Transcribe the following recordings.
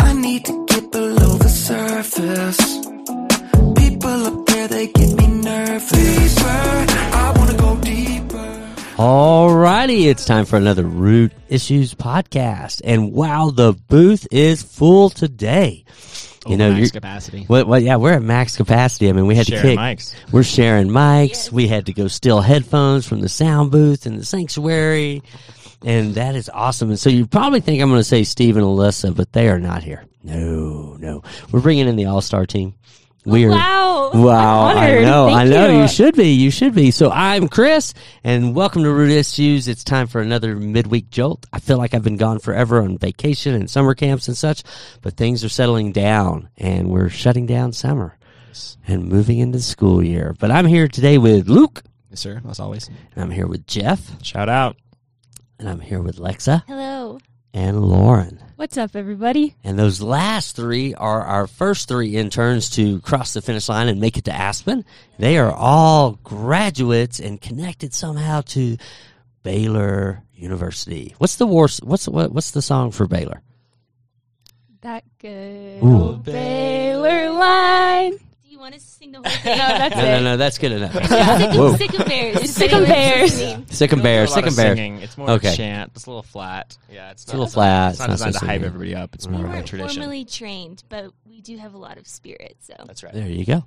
I need to get below the surface. People up there, they get me nervous. I wanna go deeper. Alrighty, it's time for another Root Issues podcast. And wow, the booth is full today. You know, max capacity. Well, well, yeah, we're at max capacity. I mean, we had Sharing to kick. mics. We're sharing mics. We had to go steal headphones from the sound booth in the sanctuary, and that is awesome. And so you probably think I'm going to say Steve and Alyssa, but they are not here. No, no, we're bringing in the All Star team. We are. Wow. Wow, I'm I honored. know, Thank I know. you. You should be. You should be. So I'm Chris, and welcome to Root Issues. It's time for another midweek jolt. I feel like I've been gone forever on vacation and summer camps and such, but things are settling down, and we're shutting down summer and moving into the school year. But I'm here today with Luke, Yes, sir. As always. and I'm here with Jeff, Shout out. and I'm here with Lexa Hello. And Lauren. What's up, everybody? And those last three are our first three interns to cross the finish line and make it to Aspen. They are all graduates and connected somehow to Baylor University. What's the war? What's what, what's the song for Baylor? That good Ooh. old Baylor line. Do you want us to sing the whole No, that's No, it. no, no. That's good enough. Sick Whoa. of, sick of bears. Sick of bears. Sick and bears. sick and bear. Singing. It's more Okay. a chant. It's a little flat. Yeah, it's, It's a little flat. It's not It's not designed so to hype everybody up. It's We more of a weren't tradition. formally trained, but we do have a lot of spirit. So That's right. There you go.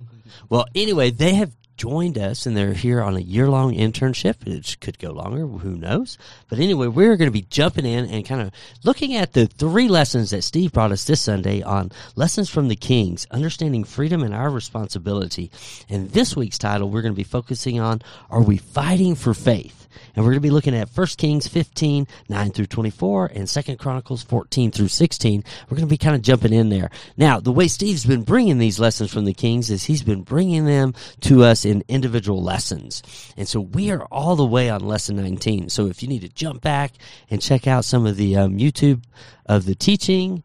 Well, anyway, they have joined us and they're here on a year long internship. It could go longer. Who knows? But anyway, we're going to be jumping in and kind of looking at the three lessons that Steve brought us this Sunday on lessons from the Kings, understanding freedom and our responsibility. And this week's title, we're going to be focusing on Are we fighting for faith? And we're going to be looking at 1 Kings 15, 9 through 24, and 2 Chronicles 14 through 16. We're going to be kind of jumping in there. Now, the way Steve's been bringing these lessons from the Kings is he's been bringing them to us in individual lessons. And so we are all the way on lesson 19. So if you need to jump back and check out some of the um, YouTube of the teaching,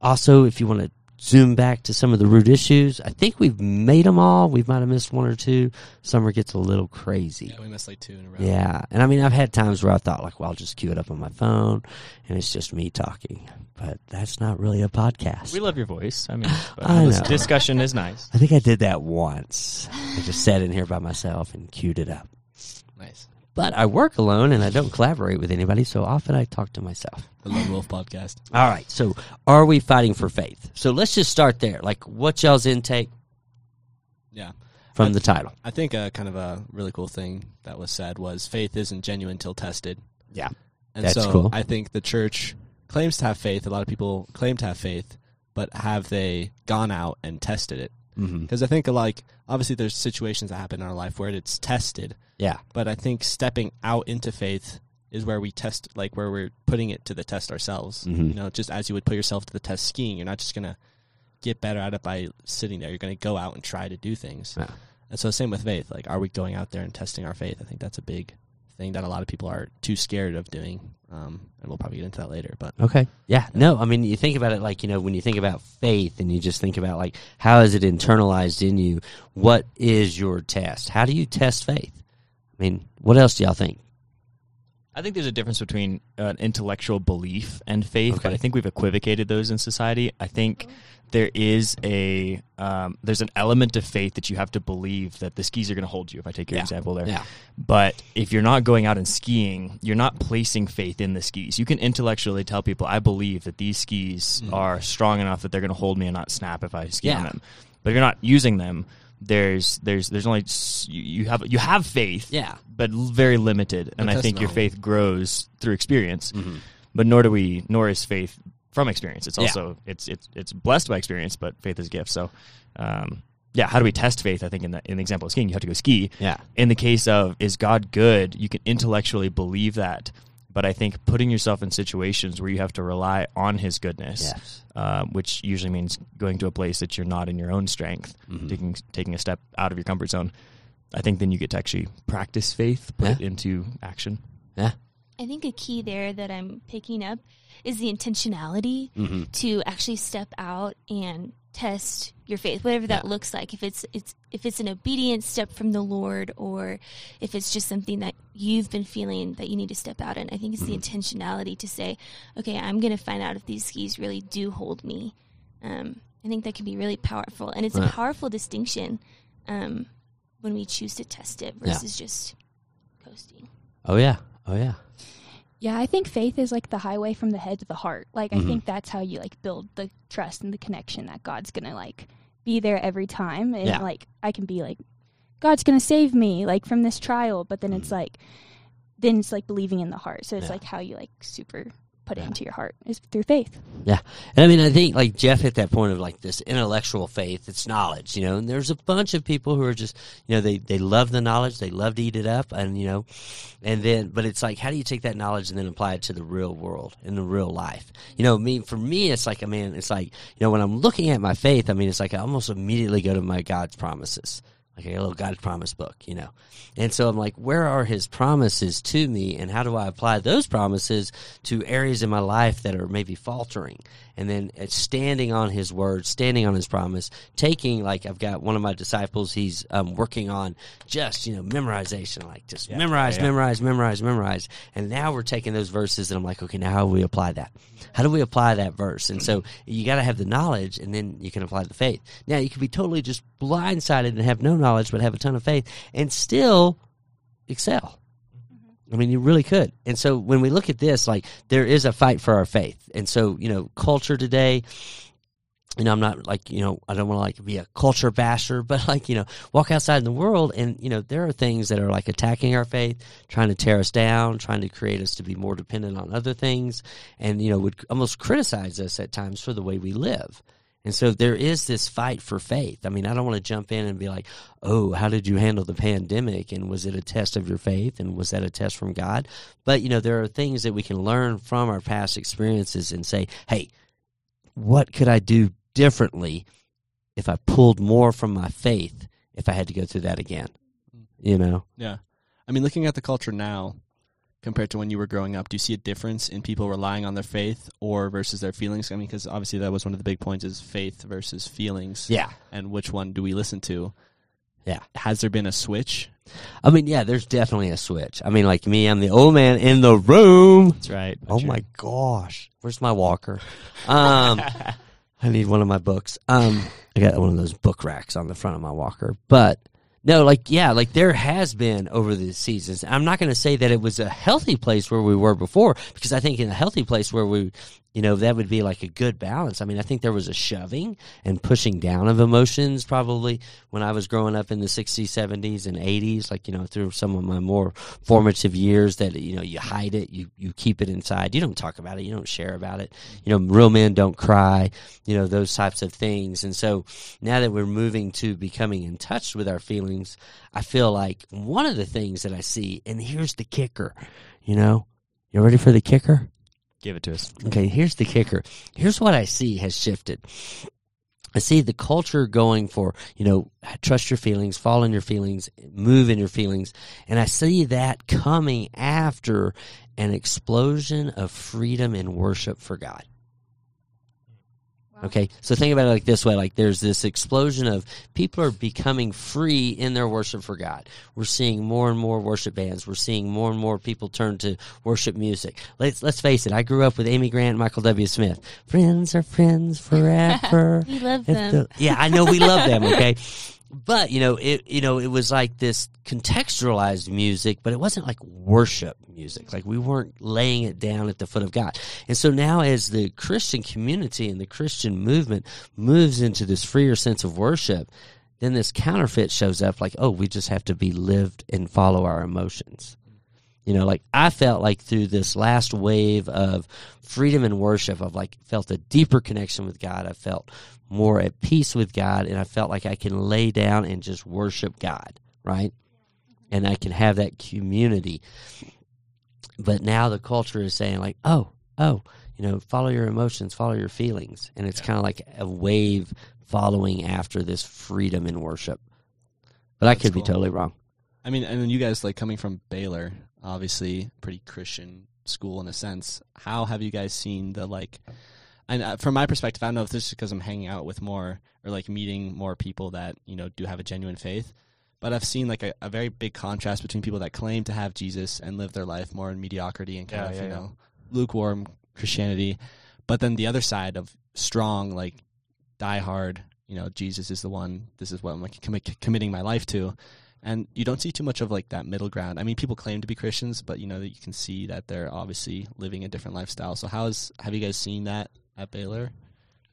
also if you want to zoom back to some of the root issues, I think we've made them all. We might have missed one or two. Summer gets a little crazy. Yeah, we missed like two in a row. Yeah, and I mean, I've had times where I thought, like, well, I'll just cue it up on my phone, and it's just me talking. But that's not really a podcast. We love your voice. I mean, I this know. discussion is nice. I think I did that once. I just sat in here by myself and queued it up. Nice. But I work alone and I don't collaborate with anybody, so often I talk to myself. The Lone Wolf podcast. All right, so are we fighting for faith? So let's just start there. Like, what's y'all's intake Yeah. from I- the title? I think uh, kind of a really cool thing that was said was faith isn't genuine till tested. Yeah. And That's so cool. I think the church claims to have faith. A lot of people claim to have faith, but have they gone out and tested it? Mm-hmm. Because I think like obviously there's situations that happen in our life where it's tested, Yeah. but I think stepping out into faith is where we test like where we're putting it to the test ourselves. Mhm. You know, just as you would put yourself to the test skiing, you're not just gonna get better at it by sitting there. You're gonna go out and try to do things. Yeah. And so same with faith. Like, are we going out there and testing our faith? I think that's a big thing that a lot of people are too scared of doing. Um, and we'll probably get into that later. But Okay. Yeah. No, I mean, you think about it like, you know, when you think about faith and you just think about like, how is it internalized in you? What is your test? How do you test faith? I mean, what else do y'all think? I think there's a difference between an intellectual belief and faith, but I think we've equivocated those in society. I think there is a um, there's an element of faith that you have to believe that the skis are going to hold you. If I take your Yeah. example there, Yeah. But if you're not going out and skiing, you're not placing faith in the skis. You can intellectually tell people, I believe that these skis are strong enough that they're going to hold me and not snap if I ski Yeah. on them. But if you're not using them, there's there's there's only you, you have you have faith, Yeah. but very limited. And I think your faith grows through experience. Mhm. But nor do we, nor is faith from experience. It's Yeah. also it's it's it's blessed by experience, but faith is a gift. So, um, yeah, how do we test faith? I think in the in the example of skiing, you have to go ski. Yeah. In the case of is God good, you can intellectually believe that, but I think putting yourself in situations where you have to rely on His goodness, Yes. uh, which usually means going to a place that you're not in your own strength, Mhm. taking taking a step out of your comfort zone. I think then you get to actually practice faith, put Yeah. it into action. Yeah. I think a key there that I'm picking up is the intentionality Mm-hmm. to actually step out and test your faith, whatever that Yeah. looks like. If it's it's if it's an obedient step from the Lord, or if it's just something that you've been feeling that you need to step out in. I think it's the intentionality to say, okay, I'm going to find out if these skis really do hold me. Um, I think that can be really powerful, and it's a powerful distinction um, when we choose to test it Yeah. versus just coasting. Oh yeah. Oh yeah. Yeah, I think faith is like the highway from the head to the heart. Like Mhm. I think that's how you like build the trust and the connection that God's gonna like be there every time. And Yeah. like I can be like, God's gonna save me like from this trial, but then it's like then it's like believing in the heart. So it's Mm-hmm. Yeah. like how you like super put it Yeah. into your heart is through faith. Yeah. And I mean, I think like Jeff hit that point of like this intellectual faith, it's knowledge, you know, and there's a bunch of people who are just, you know, they, they love the knowledge, they love to eat it up and, you know, and then, but it's like, how do you take that knowledge and then apply it to the real world in the real life? You know, I mean, for me, it's like, I mean, it's like, you know, when I'm looking at my faith, I mean, it's like I almost immediately go to my God's promises. Like a little God promise book, you know. And so I'm like, where are his promises to me and how do I apply those promises to areas in my life that are maybe faltering? And then standing on his word, standing on his promise, taking like I've got one of my disciples, he's um, working on just, you know, memorization, like just memorize, yeah, yeah. memorize, memorize, memorize. And now we're taking those verses and I'm like, okay, now how do we apply that? How do we apply that verse? And so you got to have the knowledge and then you can apply the faith. Now you can be totally just blindsided and have no knowledge but have a ton of faith and still excel. I mean, you really could. And so when we look at this, like there is a fight for our faith. And so, you know, culture today, you know, I'm not like, you know, I don't want to like be a culture basher, but like, you know, walk outside in the world and, you know, there are things that are like attacking our faith, trying to tear us down, trying to create us to be more dependent on other things and, you know, would almost criticize us at times for the way we live. And so there is this fight for faith. I mean, I don't want to jump in and be like, oh, how did you handle the pandemic? And was it a test of your faith? And was that a test from God? But, you know, there are things that we can learn from our past experiences and say, hey, what could I do differently if I pulled more from my faith if I had to go through that again? Mm. You know? Yeah. I mean, looking at the culture now compared to when you were growing up, do you see a difference in people relying on their faith or versus their feelings? I mean, because obviously that was one of the big points is faith versus feelings. Yeah. And which one do we listen to? Yeah. Has there been a switch? I mean, yeah, there's definitely a switch. I mean, like me, I'm the old man in the room. That's right. Oh my gosh, where's my walker? Um, I need one of my books. Um, I got one of those book racks on the front of my walker, but no, like yeah, like there has been over the seasons. I'm not going to say that it was a healthy place where we were before because I think in a healthy place where we, you know, that would be like a good balance. I mean, I think there was a shoving and pushing down of emotions probably when I was growing up in the 60s, 70s, and 80s. Like you know, through some of my more formative years, that you know, you hide it, you you keep it inside. You don't talk about it, you don't share about it. You know, real men don't cry. You know, those types of things. And so now that we're moving to becoming in touch with our feelings, I feel like one of the things that I see, and here's the kicker. You know, you ready for the kicker? Give it to us. Okay, here's the kicker. Here's what I see has shifted. I see the culture going for, you know, trust your feelings, fall in your feelings, move in your feelings. And I see that coming after an explosion of freedom and worship for God. Okay, so think about it like this way: like there's this explosion of people are becoming free in their worship for God. We're seeing more and more worship bands. We're seeing more and more people turn to worship music. Let's let's face it. I grew up with Amy Grant, and Michael W. Smith. Friends are friends forever. We love them. the- yeah, I know we love them. Okay, but you know it. You know it was like this contextualized music, but it wasn't like worship music. Like we weren't laying it down at the foot of God. And so now, as the Christian community and the Christian movement moves into this freer sense of worship, then this counterfeit shows up. Like, oh, we just have to be lived and follow our emotions. You know, like I felt like through this last wave of freedom and worship, I've like felt a deeper connection with God. I felt more at peace with God, and I felt like I can lay down and just worship God, right? And I can have that community. But now the culture is saying like, oh, oh, you know, follow your emotions, follow your feelings, and it's kind of like a wave following after this freedom in worship. But I That's could be totally wrong. I mean, and then you guys like coming from Baylor, obviously pretty Christian school in a sense. How have you guys seen the like and uh, from my perspective, I don't know if this is because I'm hanging out with more or like meeting more people that you know do have a genuine faith. But I've seen like a, a very big contrast between people that claim to have Jesus and live their life more in mediocrity and kind Yeah, of yeah, you yeah. know lukewarm Christianity, but then the other side of strong like die hard. You know, Jesus is the one. This is what I'm like commi- committing my life to. And you don't see too much of like that middle ground. I mean, people claim to be Christians, but you know that you can see that they're obviously living a different lifestyle. So, how is have you guys seen that at Baylor,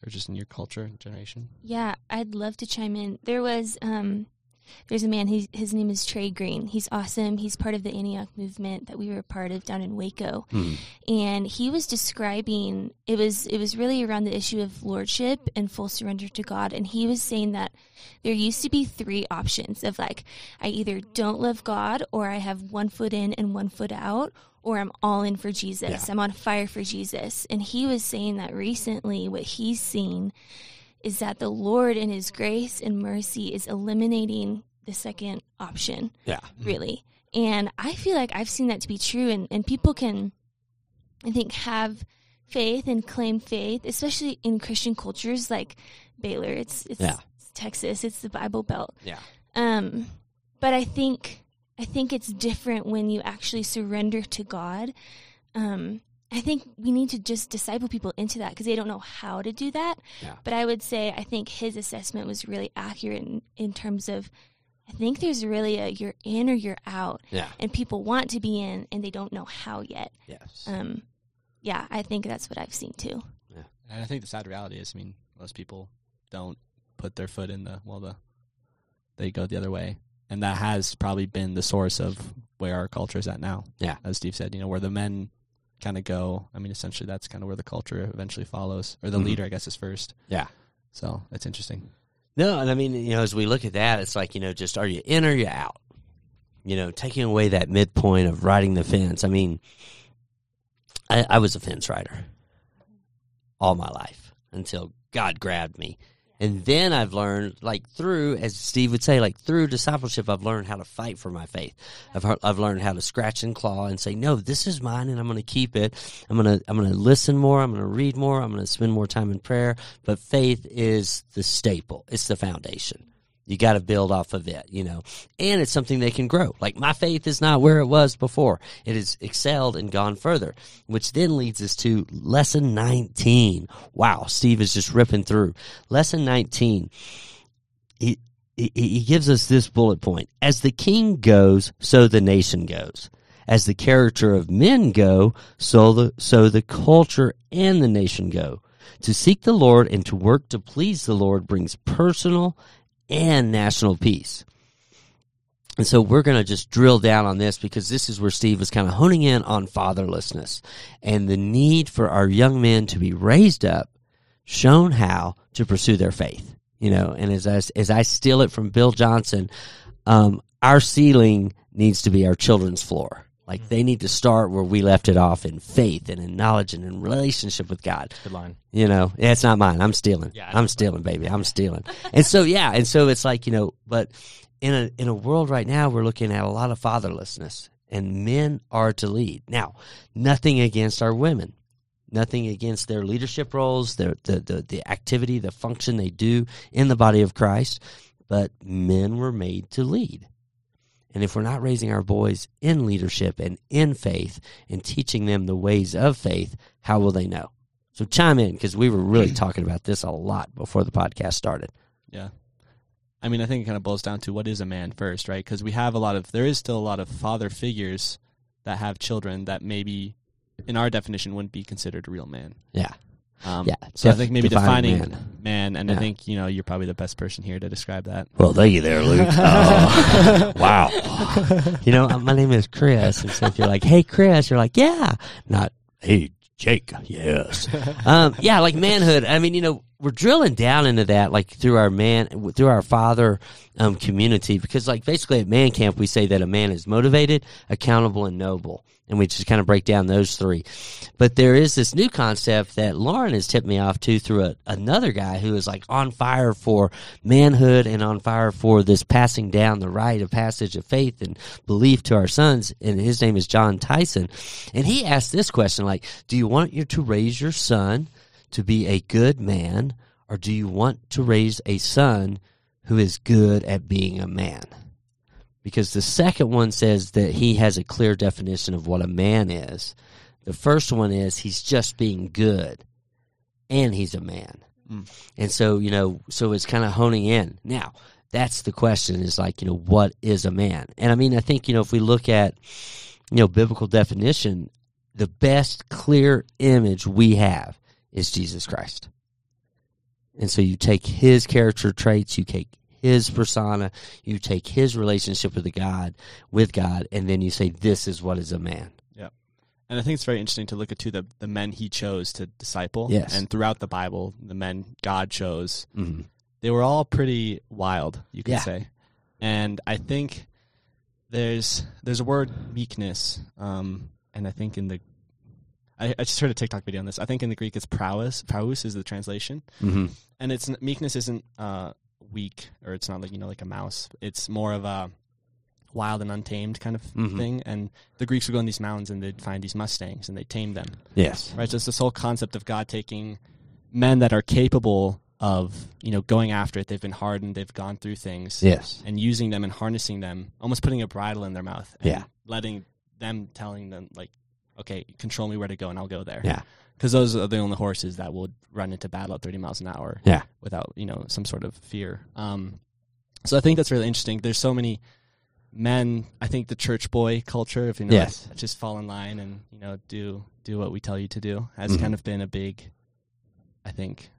or just in your culture and generation? Yeah, I'd love to chime in. There was um there's a man his his name is Trey Green. He's awesome. He's part of the Antioch movement that we were a part of down in Waco. Hmm. And he was describing it was it was really around the issue of lordship and full surrender to God and he was saying that there used to be three options of like I either don't love God or I have one foot in and one foot out or I'm all in for Jesus. Yeah. I'm on fire for Jesus. And he was saying that recently what he's seen is that the Lord in his grace and mercy is eliminating the second option, Yeah. really. And I feel like I've seen that to be true and, and people can I think have faith and claim faith, especially in Christian cultures like Baylor. It's it's, Yeah. it's Texas, it's the Bible Belt. Yeah. Um, but I think I think it's different when you actually surrender to God. Um, I think we need to just disciple people into that because they don't know how to do that. Yeah. But I would say I think his assessment was really accurate in, in terms of I think there's really a you're in or you're out, Yeah. and people want to be in and they don't know how yet. Yes. Um, yeah, I think that's what I've seen too. Yeah. And I think the sad reality is, I mean, most people don't put their foot in the well, the they go the other way, and that has probably been the source of where our culture is at now. Yeah. as Steve said, you know, where the men kind of go. I mean, essentially, that's kind of where the culture eventually follows, or the Mhm. leader, I guess, is first. Yeah. So that's interesting. No, and I mean, you know, as we look at that, it's like, you know, just are you in or you out? You know, taking away that midpoint of riding the fence. I mean, I, I was a fence rider all my life until God grabbed me. And then I've learned, like through, as Steve would say, like through discipleship, I've learned how to fight for my faith. I've heard, I've learned how to scratch and claw and say, no, this is mine, and I'm going to keep it. I'm going to I'm going to listen more. I'm going to read more. I'm going to spend more time in prayer. But faith is the staple. It's the foundation. You got to build off of it, you know, and it's something they can grow. Like my faith is not where it was before; it has excelled and gone further, which then leads us to lesson nineteen. Wow, Steve is just ripping through lesson nineteen. He he, he gives us this bullet point: as the king goes, so the nation goes. As the character of men go, so the so the culture and the nation go. To seek the Lord and to work to please the Lord brings personal and national peace. And so we're going to just drill down on this because this is where Steve was kind of honing in on fatherlessness and the need for our young men to be raised up, shown how to pursue their faith. You know, and as I, as I steal it from Bill Johnson, um, our ceiling needs to be our children's floor. Like mm-hmm. they need to start where we left it off in faith and in knowledge and in relationship with God. Good line. You know, yeah, it's not mine. I'm stealing. Yeah. I'm stealing, baby. I'm stealing. and so, yeah, and so it's like you know, but in a in a world right now, we're looking at a lot of fatherlessness, and men are to lead. Now, nothing against our women, nothing against their leadership roles, their the the, the activity, the function they do in the body of Christ, but men were made to lead. And if we're not raising our boys in leadership and in faith and teaching them the ways of faith, how will they know? So chime in because we were really talking about this a lot before the podcast started. Yeah. I mean, I think it kind of boils down to what is a man first, right? Because we have a lot of, there is still a lot of father figures that have children that maybe, in our definition, wouldn't be considered a real man. Yeah. Um, Yeah, So I think maybe define defining man. man, and Yeah. I think, you know, you're probably the best person here to describe that. Well, thank you there, Luke. Oh, wow. You know, uh, my name is Chris. And so if you're like, hey, Chris, you're like, yeah. Not, hey, Jake, yes. Um, yeah, like manhood. I mean, you know, we're drilling down into that, like through our man, through our father um, community, because like basically at man camp, we say that a man is motivated, accountable, and noble. And we just kind of break down those three. But there is this new concept that Lauren has tipped me off to through a, another guy who is like on fire for manhood and on fire for this passing down the rite of passage of faith and belief to our sons. And his name is Jon Tyson. And he asked this question like, do you want you to raise your son to be a good man, or do you want to raise a son who is good at being a man? Because the second one says that he has a clear definition of what a man is. The first one is he's just being good and he's a man. Mm. And so, you know, so it's kind of honing in. Now, that's the question is like, you know, what is a man? And I mean, I think, you know, if we look at, you know, biblical definition, the best clear image we have is Jesus Christ. And so you take his character traits, you take his persona, you take his relationship with the God, with God, and then you say, this is what is a man. Yeah. And I think it's very interesting to look at too the the men he chose to disciple. Yes. And throughout the Bible, the men God chose, Mm-hmm. they were all pretty wild, you could Yeah. say. And I think there's there's a word meekness, um, and I think in the I, I just heard a TikTok video on this. I think in the Greek it's prowess. Prowess is the translation, Mm-hmm. and it's meekness isn't uh, weak or it's not like you know like a mouse. It's more of a wild and untamed kind of Mhm. thing. And the Greeks would go in these mountains and they'd find these mustangs and they'd tame them. Yes. Right. So it's this whole concept of God taking men that are capable of you know going after it. They've been hardened. They've gone through things. Yes. And using them and harnessing them, almost putting a bridle in their mouth. And Yeah. Letting them telling them like, okay, control me where to go and I'll go there. Yeah. Because those are the only horses that will run into battle at 30 miles an hour. Yeah. Without you know some sort of fear. Um, so I think that's really interesting. There's so many men. I think the church boy culture, if you know, Yes. like, just fall in line and you know do do what we tell you to do, has Mhm. kind of been a big. I think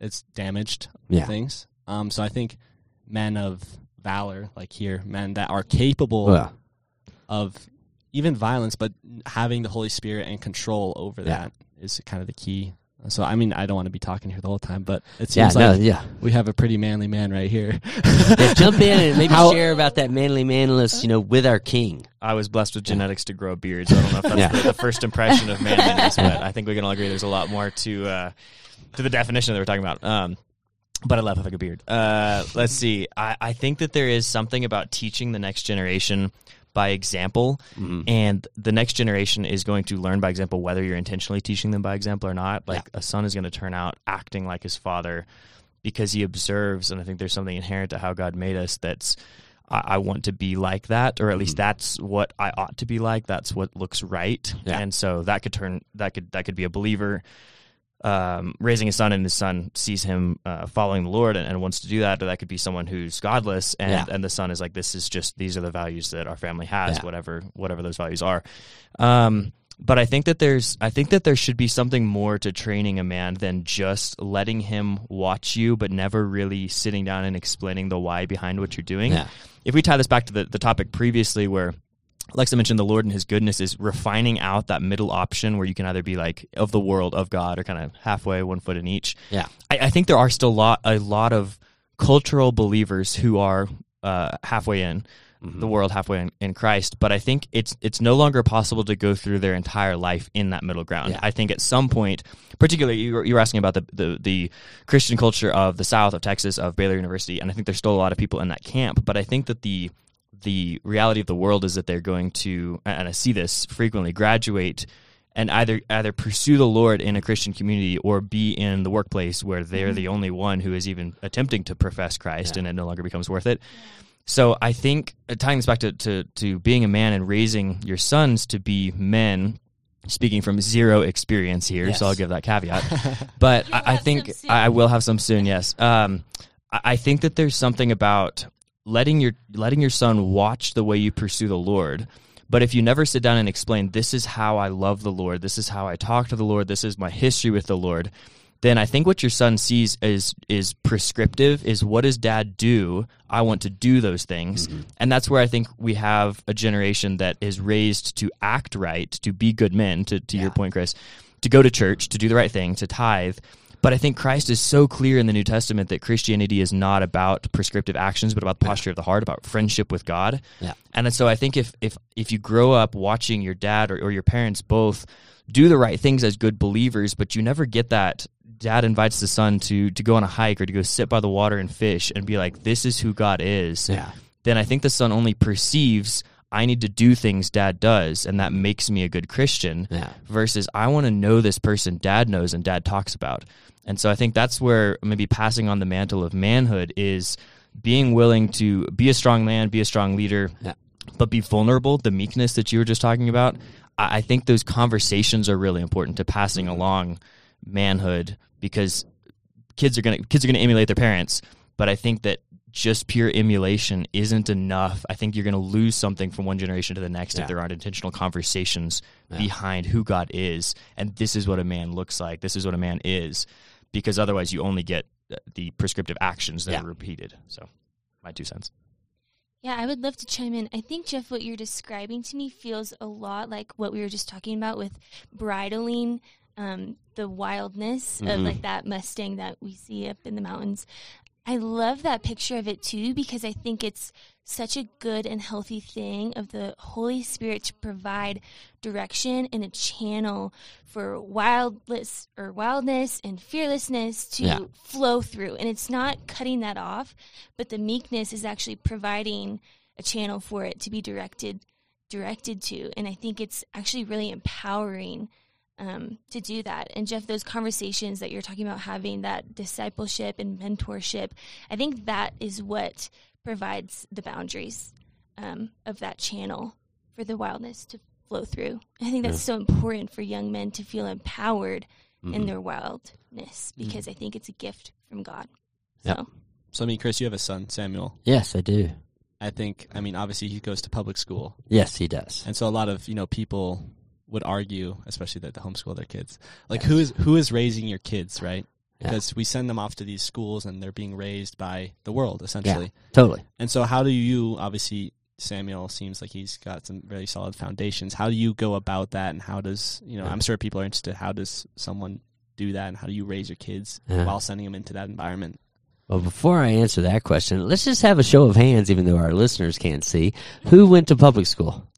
it's damaged Yeah. things. Um, so I think men of valor, like here, men that are capable Well, of even violence, but having the Holy Spirit and control over Yeah. that is kind of the key. So I mean, I don't want to be talking here the whole time, but it yeah, seems no, like yeah. we have a pretty manly man right here. yeah. Jump in and maybe How- share about that manly manless, you know, with our king. I was blessed with genetics to grow beards. I don't know if that's Yeah. the, the first impression of manliness, but I think we can all agree there's a lot more to uh, to the definition that we're talking about. Um, but I love having a beard. Uh, let's see. I, I think that there is something about teaching the next generation by example, mm-hmm. and the next generation is going to learn by example whether you're intentionally teaching them by example or not. Like a son is going to turn out acting like his father because he observes, and I think there's something inherent to how God made us that's I, I want to be like that, or at least mm-hmm. that's what I ought to be like. That's what looks right, Yeah. and so that could turn that could that could be a believer um, raising his son, and his son sees him uh, following the Lord and, and wants to do that, or that could be someone who's godless, and Yeah. and the son is like, this is just these are the values that our family has, Yeah. whatever whatever those values are. Um, but I think that there's I think that there should be something more to training a man than just letting him watch you, but never really sitting down and explaining the why behind what you're doing. Yeah. If we tie this back to the, the topic previously where Alexa mentioned the Lord and his goodness is refining out that middle option where you can either be like of the world, of God, or kind of halfway, one foot in each. Yeah. I, I think there are still lot, a lot of cultural believers who are uh, halfway in Mm-hmm. the world, halfway in, in Christ. But I think it's it's no longer possible to go through their entire life in that middle ground. Yeah. I think at some point, particularly you were, you were asking about the, the the Christian culture of the South of Texas of Baylor University, and I think there's still a lot of people in that camp. But I think that the the reality of the world is that they're going to, and I see this frequently, graduate and either either pursue the Lord in a Christian community or be in the workplace where they're the only one who is even attempting to profess Christ, Yeah. and it no longer becomes worth it. So I think uh, tying this back to, to to being a man and raising your sons to be men. Speaking from zero experience here, Yes. so I'll give that caveat. but I, I think. I I will have some soon. Yes. Um, I, I think that there's something about letting your letting your son watch the way you pursue the Lord. But if you never sit down and explain, this is how I love the Lord, this is how I talk to the Lord, this is my history with the Lord, then I think what your son sees is is prescriptive. Is what does dad do? I want to do those things, mm-hmm. and that's where I think we have a generation that is raised to act right, to be good men. To to your point, Chris, to go to church, to do the right thing, to tithe. But I think Christ is so clear in the New Testament that Christianity is not about prescriptive actions, but about the posture of the heart, about friendship with God. Yeah. And so I think if if if you grow up watching your dad or, or your parents both do the right things as good believers, but you never get that dad invites the son to to go on a hike or to go sit by the water and fish and be like, This is who God is Yeah. then I think the son only perceives I need to do things dad does and that makes me a good Christian Yeah. versus I want to know this person dad knows and dad talks about. And so I think that's where maybe passing on the mantle of manhood is being willing to be a strong man, be a strong leader, Yeah. but be vulnerable, the meekness that you were just talking about. I I think those conversations are really important to passing mm-hmm. along manhood because kids are gonna kids are gonna emulate their parents, but I think that just pure emulation isn't enough. I think you're gonna lose something from one generation to the next Yeah. if there aren't intentional conversations Yeah. behind who God is and this is what a man looks like. This is what a man is, because otherwise you only get uh, the prescriptive actions that Yeah. are repeated. So, my two cents. Yeah, I would love to chime in. I think Jeff, what you're describing to me feels a lot like what we were just talking about with bridling um, the wildness of Mhm. like that Mustang that we see up in the mountains. I love that picture of it too because I think it's such a good and healthy thing of the Holy Spirit to provide direction and a channel for wildness or wildness and fearlessness to Yeah. flow through. And it's not cutting that off, but the meekness is actually providing a channel for it to be directed directed to. And I think it's actually really empowering um, to do that. And Jeff, those conversations that you're talking about having, that discipleship and mentorship, I think that is what provides the boundaries um, of that channel for the wildness to flow through. I think that's so important for young men to feel empowered Mm-hmm. in their wildness because I think it's a gift from God. Yep. So So I mean, Chris, you have a son, Samuel. Yes, I do. I think. I mean, obviously he goes to public school, Yes, he does. and so a lot of you know people would argue, especially that the homeschool their kids, like who is who is raising your kids, right? Yeah. Because we send them off to these schools and they're being raised by the world essentially. Totally. And so, how do you obviously? Samuel seems like he's got some very solid foundations. How do you go about that, and how does you know? I'm sure people are interested. How does someone do that, and how do you raise your kids Yeah. while sending them into that environment? Well, before I answer that question, let's just have a show of hands, even though our listeners can't see. Who went to public school?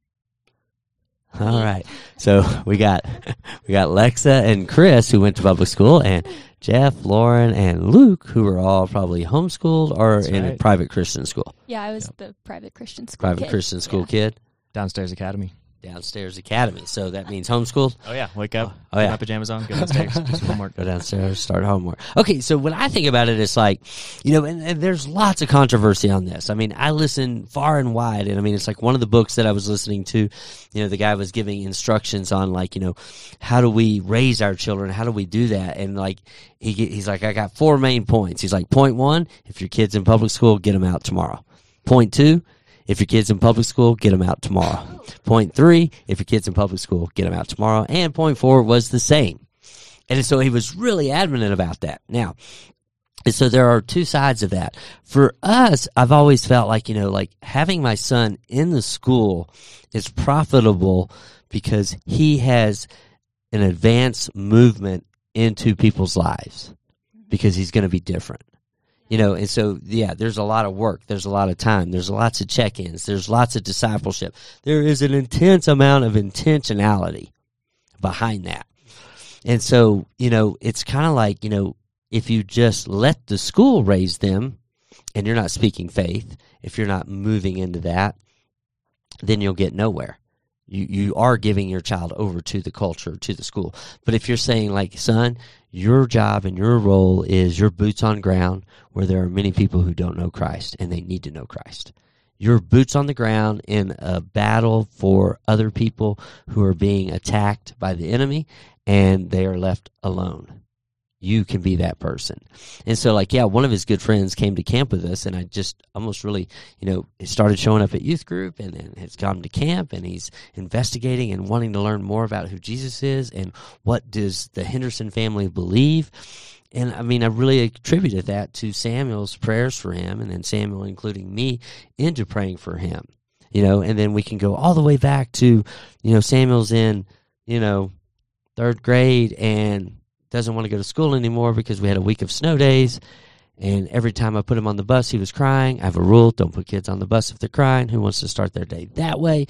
All right. So we got we got Lexa and Chris who went to public school, and Jeff, Lauren, and Luke who were all probably homeschooled or That's in a private Christian school. Yeah, I was the private Christian school. Private kid. Christian school Yeah. kid, Downstairs Academy. Downstairs academy. So that means homeschooled. Oh yeah, wake up, Oh, oh yeah. my pajamas on, go downstairs, do some homework. Go downstairs, start homework. Okay, so when I think about it, it's like, you know, and, and there's lots of controversy on this. I mean, I listen far and wide, and I mean, it's like one of the books that I was listening to, you know, the guy was giving instructions on like, you know, how do we raise our children? How do we do that? And like, he he's like, I got four main points. He's like, point one, if your kid's in public school, get them out tomorrow. Point two, if your kid's in public school, get them out tomorrow. Point three, if your kid's in public school, get them out tomorrow. And point four was the same. And so he was really adamant about that. Now, and so there are two sides of that. For us, I've always felt like, you know, like having my son in the school is profitable because he has an advanced movement into people's lives because he's going to be different. You know, and so, yeah, there's a lot of work. There's a lot of time. There's lots of check ins. There's lots of discipleship. There is an intense amount of intentionality behind that. And so, you know, it's kind of like, you know, if you just let the school raise them and you're not speaking faith, if you're not moving into that, then you'll get nowhere. You you are giving your child over to the culture, to the school. But if you're saying like, son, your job and your role is your boots on ground where there are many people who don't know Christ and they need to know Christ. Your boots on the ground in a battle for other people who are being attacked by the enemy and they are left alone. You can be that person. And so, like, yeah, one of his good friends came to camp with us, and I just almost really, you know, started showing up at youth group and then has come to camp and he's investigating and wanting to learn more about who Jesus is and what does the Henderson family believe. And I mean, I really attributed that to Samuel's prayers for him, and then Samuel including me into praying for him. You know, and then we can go all the way back to, you know, Samuel's in, you know, third grade and doesn't want to go to school anymore because we had a week of snow days. And every time I put him on the bus, he was crying. I have a rule don't put kids on the bus if they're crying. Who wants to start their day that way?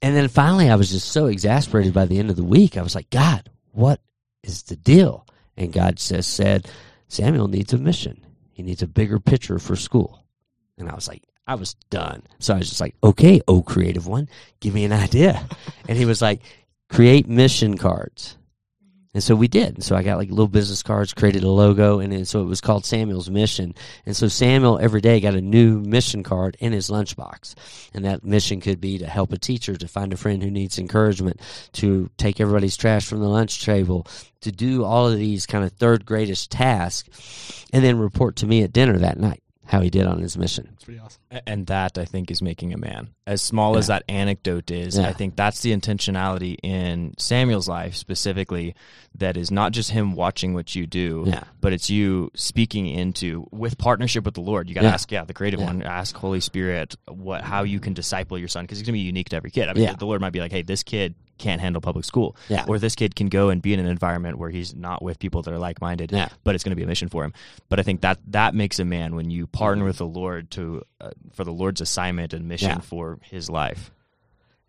And then finally, I was just so exasperated by the end of the week. I was like, God, what is the deal? And God says, said, Samuel needs a mission. He needs a bigger picture for school. And I was like, I was done. So I was just like, okay, oh creative one, give me an idea. and he was like, create mission cards. And so we did. And so I got like little business cards, created a logo, and then, so it was called Samuel's Mission. And so Samuel every day got a new mission card in his lunchbox. And that mission could be to help a teacher, to find a friend who needs encouragement, to take everybody's trash from the lunch table, to do all of these kind of third greatest tasks, and then report to me at dinner that night how he did on his mission. It's pretty awesome. And that I think is making a man. As small as that anecdote is, Yeah. I think that's the intentionality in Samuel's life specifically. That is not just him watching what you do, Yeah. but it's you speaking into with partnership with the Lord. You got to Yeah. ask, yeah, the creative Yeah. one. Ask Holy Spirit what how you can disciple your son because he's gonna be unique to every kid. I mean, Yeah. the Lord might be like, hey, this kid can't handle public school, Yeah. or this kid can go and be in an environment where he's not with people that are like minded Yeah. but it's going to be a mission for him. But I think that that makes a man when you partner with the Lord to uh, for the Lord's assignment and mission Yeah. for His life.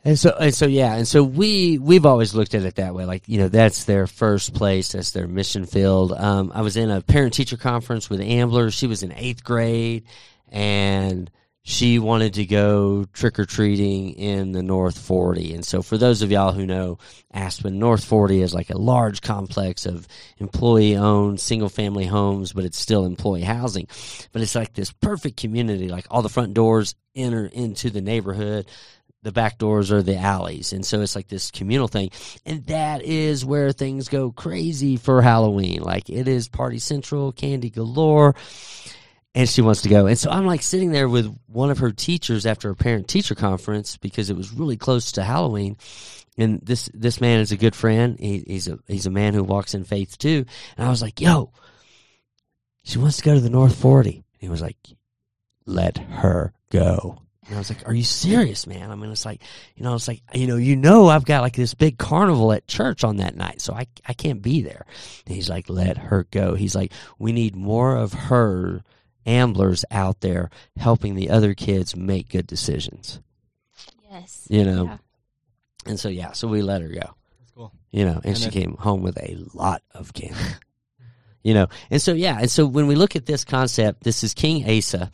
And so, and so, yeah, and so we we've always looked at it that way. Like, you know, that's their first place, that's their mission field. Um, I was in a parent teacher conference with Ambler. She was in eighth grade, and she wanted to go trick or treating in the North Forty. And so, for those of y'all who know, Aspen North Forty is like a large complex of employee owned single family homes, but it's still employee housing. But it's like this perfect community. Like all the front doors enter into the neighborhood the back doors are the alleys. And so it's like this communal thing. And that is where things go crazy for Halloween. Like it is party central, candy galore. And she wants to go. And so I'm like sitting there with one of her teachers after a parent teacher conference because it was really close to Halloween. And this, this man is a good friend. He, he's a, he's a man who walks in faith too. And I was like, yo, she wants to go to the North 40. He was like, let her go. And I was like, "Are you serious, man?" I mean, it's like, you know, it's like, you know, you know, I've got like this big carnival at church on that night, so I I can't be there. And he's like, "Let her go." He's like, "We need more of her amblers out there helping the other kids make good decisions." Yes. You know, Yeah. and so yeah, so we let her go. That's cool. You know, and, And she then- came home with a lot of candy. you know, and so yeah, and so when we look at this concept, this is King Asa,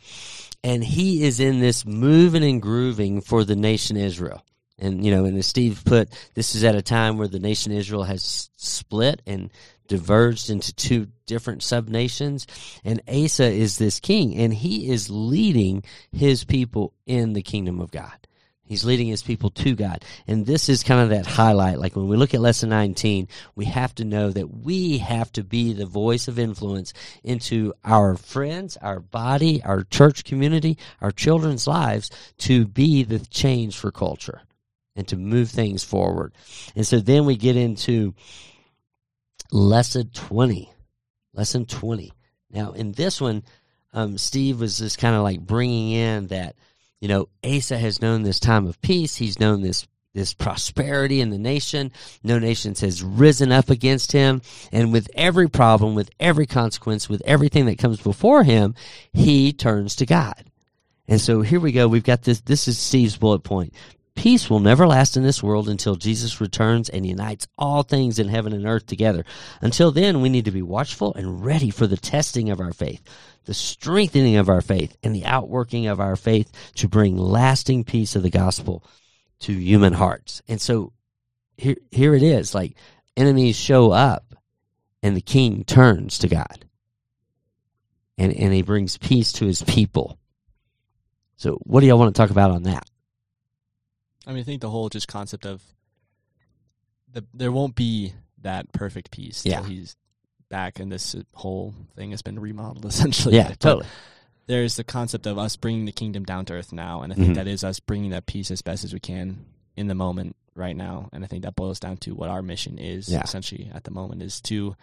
and he is in this moving and grooving for the nation Israel. And you know, and as Steve put, this is at a time where the nation Israel has split and diverged into two different sub nations. And Asa is this king, and he is leading his people in the kingdom of God. He's leading his people to God. And this is kind of that highlight. Like when we look at lesson 19, we have to know that we have to be the voice of influence into our friends, our body, our church community, our children's lives to be the change for culture and to move things forward. And so then we get into lesson 20. Lesson 20. Now, in this one, um, Steve was just kind of like bringing in that you know, Asa has known this time of peace. He's known this this prosperity in the nation. No nations has risen up against him, and with every problem, with every consequence, with everything that comes before him, he turns to God. And so here we go. We've got this. This is Steve's bullet point. Peace will never last in this world until Jesus returns and unites all things in heaven and earth together. Until then, we need to be watchful and ready for the testing of our faith, the strengthening of our faith, and the outworking of our faith to bring lasting peace of the gospel to human hearts. And so here, here it is like enemies show up and the king turns to God and, and he brings peace to his people. So, what do y'all want to talk about on that? I mean, I think the whole just concept of the there won't be that perfect peace Yeah. till he's back, and this whole thing has been remodeled essentially. Yeah, But totally. There's the concept of us bringing the kingdom down to earth now, and I think Mhm. that is us bringing that peace as best as we can in the moment right now. And I think that boils down to what our mission is Yeah. essentially at the moment is to.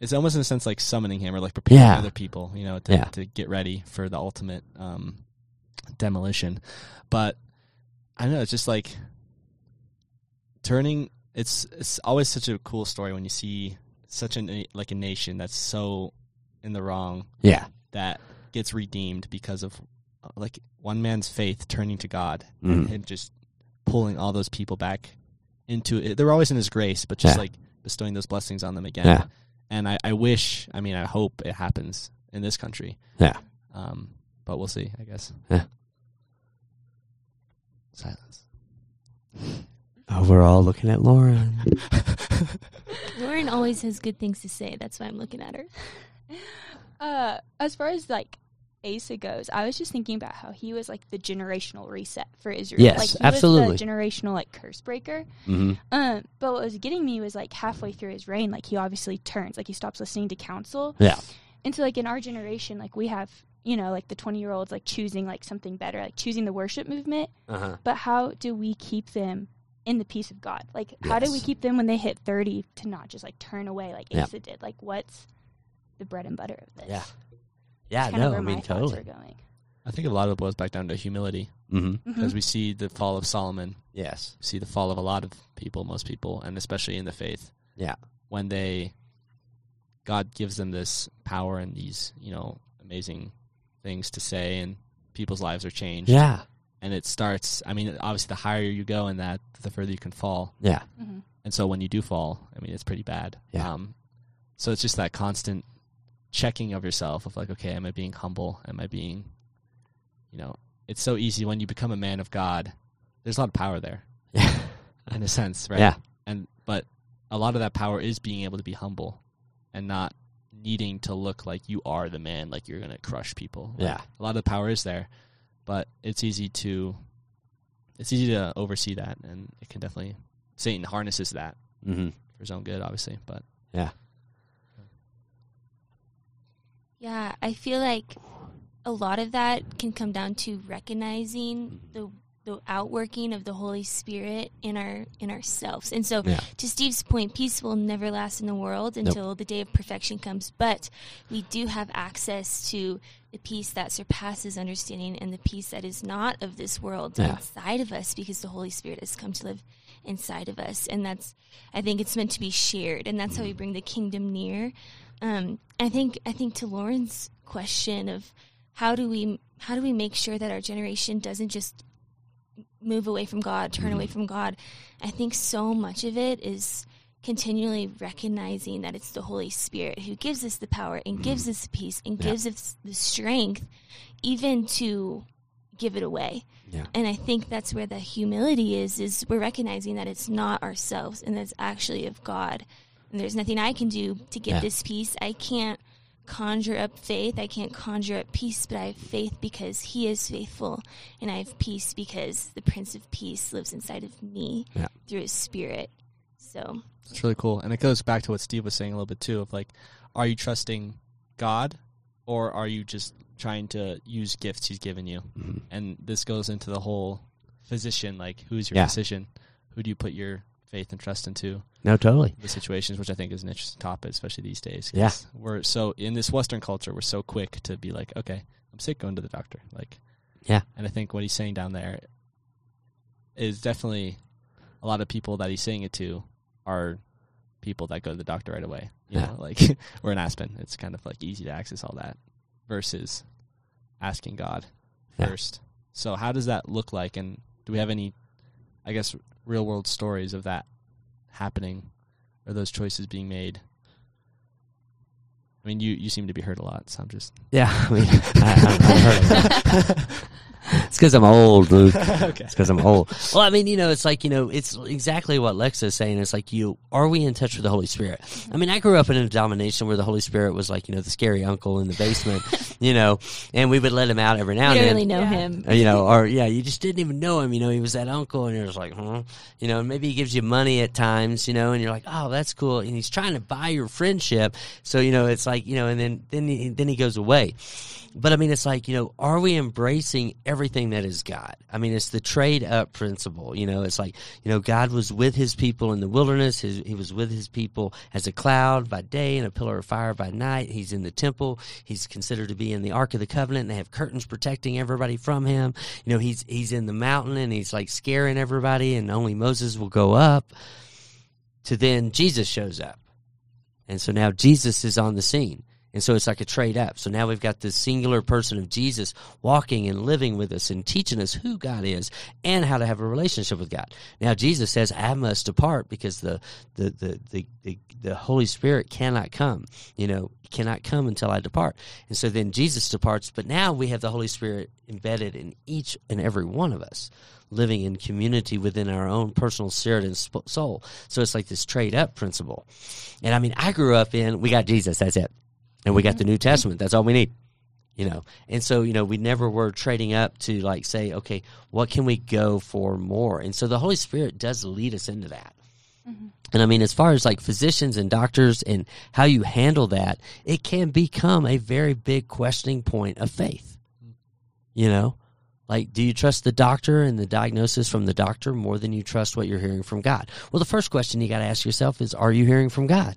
It's almost in a sense like summoning him or like preparing Yeah. other people, you know, to to get ready for the ultimate um, demolition. But I don't know, it's just like turning it's it's always such a cool story when you see such an like a nation that's so in the wrong Yeah. that gets redeemed because of uh, like one man's faith turning to God Mhm. and him just pulling all those people back into it. They're always in his grace, but just Yeah. like bestowing those blessings on them again. Yeah. And I, I wish, I mean, I hope it happens in this country. Yeah. Um, but we'll see, I guess. Silence. Oh, we're all looking at Lauren. Lauren always has good things to say. That's why I'm looking at her. Uh, as far as like Asa goes, I was just thinking about how he was like the generational reset for Israel. Yes, like, he absolutely. Was the generational like curse breaker. hmm Um, but what was getting me was like halfway through his reign, like he obviously turns, like he stops listening to counsel. Yeah. And so like in our generation, like we have, you know, like the twenty year olds like choosing like something better, like choosing the worship movement. Uh-huh. But how do we keep them in the peace of God? Like how do we keep them when they hit thirty to not just like turn away like Yeah. Asa did? Like what's the bread and butter of this? Yeah. Yeah, no, I mean, totally. going. I think a lot of it boils back down to humility Mm-hmm. because we see the fall of Solomon, Yes. see the fall of a lot of people, most people, and especially in the faith. Yeah. when they God gives them this power and these you know amazing things to say, and people's lives are changed. Yeah. and it starts. I mean, obviously, the higher you go in that, the further you can fall. Yeah. hmm And so when you do fall, I mean, it's pretty bad. Yeah. Um, so it's just that constant checking of yourself of like, okay, am I being humble? Am I being, you know, it's so easy when you become a man of God. There's a lot of power there, Yeah. in a sense, right? Yeah. And but a lot of that power is being able to be humble, and not needing to look like you are the man, like you're gonna crush people. Like, Yeah. A lot of the power is there, but it's easy to, it's easy to oversee that, and it can definitely Satan harnesses that Mm-hmm. for his own good, obviously. But Yeah, yeah, I feel like a lot of that can come down to recognizing the the outworking of the Holy Spirit in our in ourselves. And so Yeah. to Steve's point, peace will never last in the world until the day of perfection comes, but we do have access to the peace that surpasses understanding and the peace that is not of this world Yeah. inside of us because the Holy Spirit has come to live inside of us. And that's I think it's meant to be shared and that's how we bring the kingdom near. Um, I think I think to Lauren's question of how do we how do we make sure that our generation doesn't just move away from God, turn away mm-hmm. from God? I think so much of it is continually recognizing that it's the Holy Spirit who gives us the power and gives mm-hmm. us the peace and Yeah. gives us the strength even to give it away. Yeah. And I think that's where the humility is is we're recognizing that it's not ourselves and that it's actually of God. And there's nothing I can do to get Yeah. this peace. I can't conjure up faith. I can't conjure up peace, but I have faith because he is faithful. And I have peace because the Prince of Peace lives inside of me Yeah. through his spirit. So it's really cool, and it goes back to what Steve was saying a little bit too. Of like, are you trusting God, or are you just trying to use gifts He's given you? Mhm. And this goes into the whole physician. Like, who's your Yeah. physician? Who do you put your faith and trust into? No, totally. the situations, which I think is an interesting topic, especially these days Yeah. we're so in this Western culture, we're so quick to be like, okay, I'm sick, going to the doctor. Like, Yeah. And I think what he's saying down there is definitely a lot of people that he's saying it to are people that go to the doctor right away. You Yeah. know, like or in Aspen, it's kind of like easy to access all that versus asking God Yeah. first. So how does that look like? And do we have any, I guess, real world stories of that happening or those choices being made? I mean, you, you seem to be hurt a lot, so I'm just Yeah, I mean, I, I've heard of it. It's because I'm old, Luke. okay. It's because I'm old. Well, I mean, you know, it's like you know, it's exactly what Lex is saying. It's like you are we in touch with the Holy Spirit? I mean, I grew up in a denomination where the Holy Spirit was like you know the scary uncle in the basement, you know, and we would let him out every now we and don't then. really know Yeah. him. Uh, you know, or yeah, you just didn't even know him. You know, he was that uncle, and you're just like, huh? You know, and maybe he gives you money at times. You know, and you're like, oh, that's cool. And he's trying to buy your friendship. So you know, it's like you know, and then then he, then he goes away. But I mean, it's like you know, are we embracing everything that is God? I mean, it's the trade up principle. You know, it's like you know, God was with His people in the wilderness. His, he was with His people as a cloud by day and a pillar of fire by night. He's in the temple. He's considered to be in the Ark of the Covenant. They have curtains protecting everybody from Him. You know, he's he's in the mountain and he's like scaring everybody, and only Moses will go up. To then Jesus shows up, and so now Jesus is on the scene. And so it's like a trade up. So now we've got this singular person of Jesus walking and living with us and teaching us who God is and how to have a relationship with God. Now Jesus says, I must depart because the the the the, the, the Holy Spirit cannot come. You know, cannot come until I depart. And so then Jesus departs, but now we have the Holy Spirit embedded in each and every one of us. living in community within our own personal spirit and soul. So it's like this trade up principle. And I mean, I grew up in we got Jesus, that's it, and we got the mm-hmm. New Testament. That's all we need you know? And so you know we never were trading up to like say okay what can we go for more? And so the holy spirit does lead us into that. Mm-hmm. And i mean as far as like physicians and doctors and how you handle that it can become a very big questioning point of faith you know? Like do you trust the doctor and the diagnosis from the doctor more than you trust what you're hearing from god? Well the first question you got to ask yourself is are you hearing from god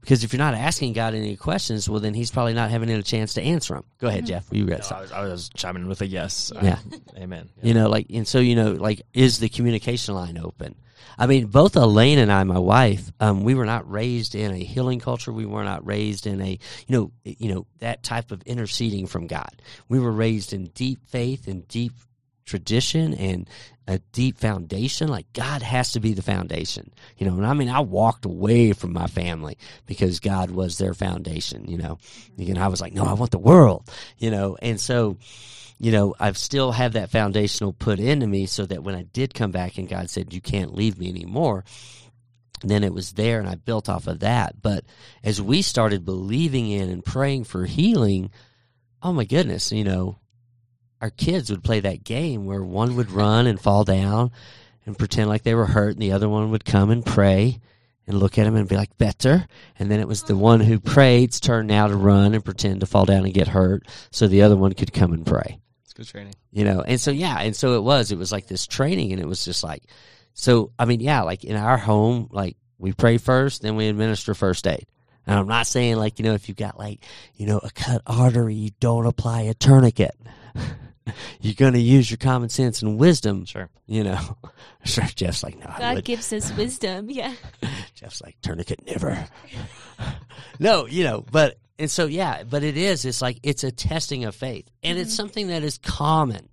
because if you're not asking God any questions, well, then He's probably not having a chance to answer them. Go ahead, Jeff. You read No, I, something. was, I was chiming in with a yes. Yeah. amen. You know, like, and so, you know, like, is the communication line open? I mean, both Elaine and I, my wife, um, we were not raised in a healing culture. We were not raised in a, you know, you know, that type of interceding from God. We were raised in deep faith and deep tradition and a deep foundation. Like God has to be the foundation, you know. And I mean, I walked away from my family because God was their foundation, you know. And I was like, no, I want the world, you know. And so, you know, I've still have that foundational put into me so that when I did come back and God said, you can't leave me anymore, then it was there and I built off of that. But as we started believing in and praying for healing, oh my goodness, you know, our kids would play that game where one would run and fall down and pretend like they were hurt and the other one would come and pray and look at him and be like better? And then it was the one who prayed's turn now to run and pretend to fall down and get hurt so the other one could come and pray. It's good training. you know and so yeah and so it was. It was like this training and it was just like so i mean yeah like in our home like we pray first then we administer first aid. And i'm not saying like you know if you've got like you know a cut artery you don't apply a tourniquet you're going to use your common sense and wisdom Sure. you know sure jeff's like no God gives us wisdom. Yeah. Jeff's like tourniquet never. no, you know, but and so yeah, but it is. It's like it's a testing of faith, and it's mm-hmm. something that is common.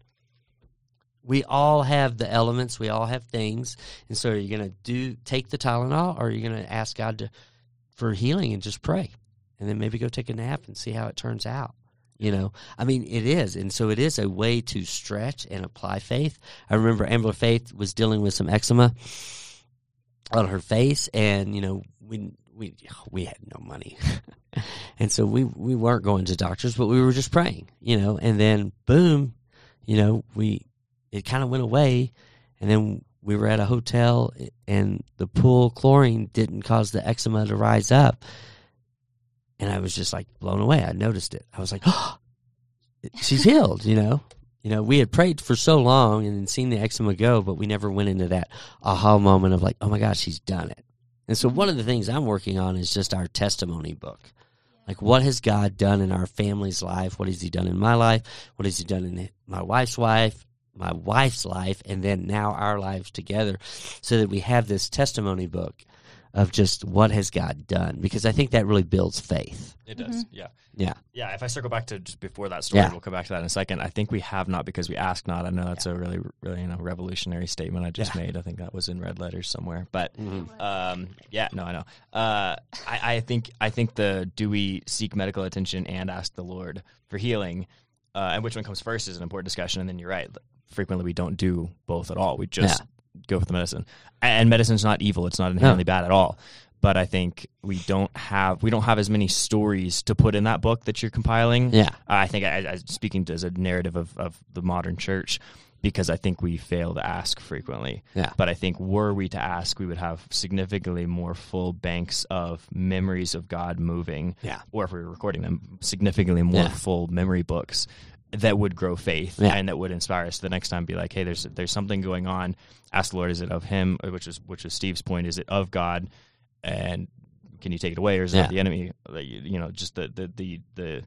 We all have the elements. We all have things, and so are you going to do take the Tylenol, or are you going to ask God to for healing and just pray, and then maybe go take a nap and see how it turns out. You know, I mean, it is, and so it is a way to stretch and apply faith. I remember Amber Faith was dealing with some eczema on her face, and you know, we we we had no money, and so we we weren't going to doctors, but we were just praying, you know, and then boom, you know, we it kind of went away, and then we were at a hotel, and the pool chlorine didn't cause the eczema to rise up, and I was just like blown away. I noticed it. I was like, oh, she's healed, you know. You know, we had prayed for so long and seen the eczema go, but we never went into that aha moment of like, oh my gosh, she's done it. And so one of the things I'm working on is just our testimony book. Like, what has God done in our family's life? What has He done in my life? What has He done in my wife's life? My wife's life, and then now our lives together, so that we have this testimony book of just what has God done. Because I think that really builds faith. It does. Yeah. Yeah. Yeah. If I circle back to just before that story, Yeah. we'll come back to that in a second. I think we have not because we ask not. I know that's a really, really you know revolutionary statement I just Yeah. made. I think that was in red letters somewhere. But Mhm. um, yeah, no, I know. Uh, I, I think I think the do we seek medical attention and ask the Lord for healing, uh, and which one comes first is an important discussion. And then you're right. Frequently, we don't do both at all. We just go for the medicine, and medicine's not evil. It's not inherently bad at all. But I think we don't have we don't have as many stories to put in that book that you're compiling. Yeah. I think I, I speaking as a narrative of, of the modern church because I think we fail to ask frequently. Yeah. But I think were we to ask, we would have significantly more full banks of memories of God moving. Yeah. Or if we were recording them, significantly more Yeah. full memory books that would grow faith Yeah. and that would inspire us the next time. Be like, hey, there's there's something going on. Ask the Lord, is it of Him? Which is which is Steve's point. Is it of God? And can you take it away, or is it Yeah. of the enemy? You you know, just the the the the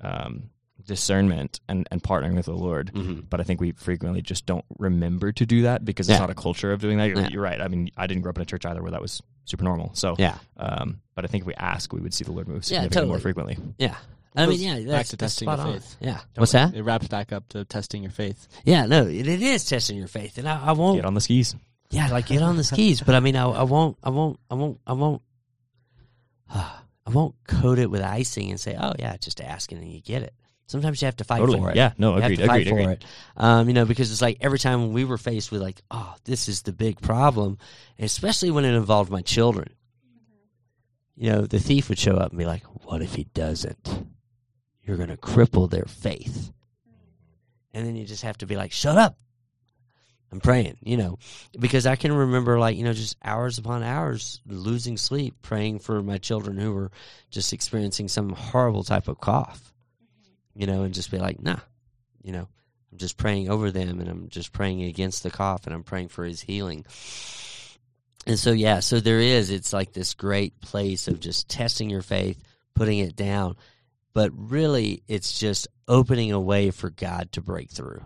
um, discernment and, and partnering with the Lord. Mhm. But I think we frequently just don't remember to do that because it's Yeah. not a culture of doing that. You're, Yeah. you're right. I mean, I didn't grow up in a church either where that was super normal. So, Yeah. um, but I think if we ask, we would see the Lord move Yeah, significantly more frequently. Yeah. I mean, yeah, back that's, to that's testing your spot on. faith. Yeah. What's that? It wraps back up to testing your faith. Yeah, no, it, it is testing your faith, and I, I won't. Get on the skis. Yeah, like get on the skis, but I mean, I, I won't, I won't, I won't, I won't, I won't coat it with icing and say, "Oh yeah, just asking and you get it." Sometimes you have to fight Totally. for it. Yeah, no, You have agreed, to fight agreed, for agreed. it. Um, you know, because it's like every time we were faced with like, oh, this is the big problem, especially when it involved my children. You know, the thief would show up and be like, "What if he doesn't? You're going to cripple their faith." And then you just have to be like, "Shut up." I'm praying, you know, because I can remember like, you know, just hours upon hours losing sleep praying for my children who were just experiencing some horrible type of cough. You know, and just be like, "Nah." You know, I'm just praying over them and I'm just praying against the cough and I'm praying for his healing. And so, yeah, so there is, it's like this great place of just testing your faith, putting it down. But really, it's just opening a way for God to break through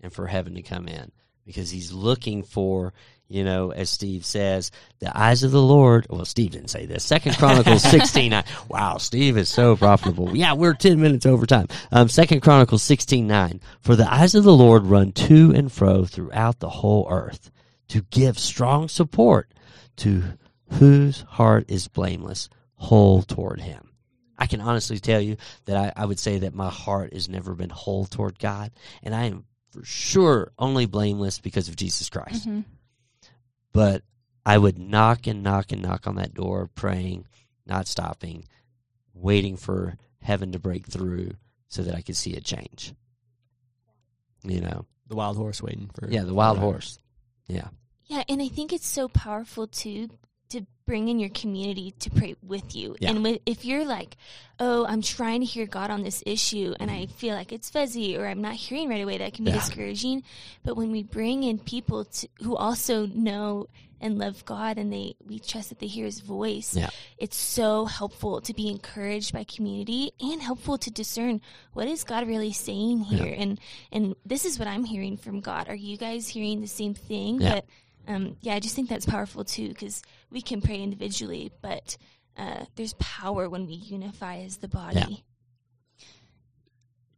and for heaven to come in because he's looking for, you know, as Steve says, the eyes of the Lord. Well, Steve didn't say this. Second Chronicles 16 9. Wow, Steve is so profitable. Yeah, we're 10 minutes over time. Um, Second Chronicles 16 9. For the eyes of the Lord run to and fro throughout the whole earth to give strong support to whose heart is blameless, whole toward him. I can honestly tell you that I, I would say that my heart has never been whole toward God, and I am for sure only blameless because of Jesus Christ. Mhm. But I would knock and knock and knock on that door, praying, not stopping, waiting for heaven to break through so that I could see a change. You know, The wild horse waiting for yeah, the wild horse. Yeah, Yeah, and I think it's so powerful too to bring in your community to pray with you. Yeah. And with, if you're like, oh, I'm trying to hear God on this issue and I feel like it's fuzzy or I'm not hearing right away, that can be Yeah. discouraging. But when we bring in people to, who also know and love God and they we trust that they hear his voice, Yeah. it's so helpful to be encouraged by community and helpful to discern what is God really saying here. And and this is what I'm hearing from God. Are you guys hearing the same thing? Yeah. But um, yeah, I just think that's powerful too because we can pray individually, but uh, there's power when we unify as the body.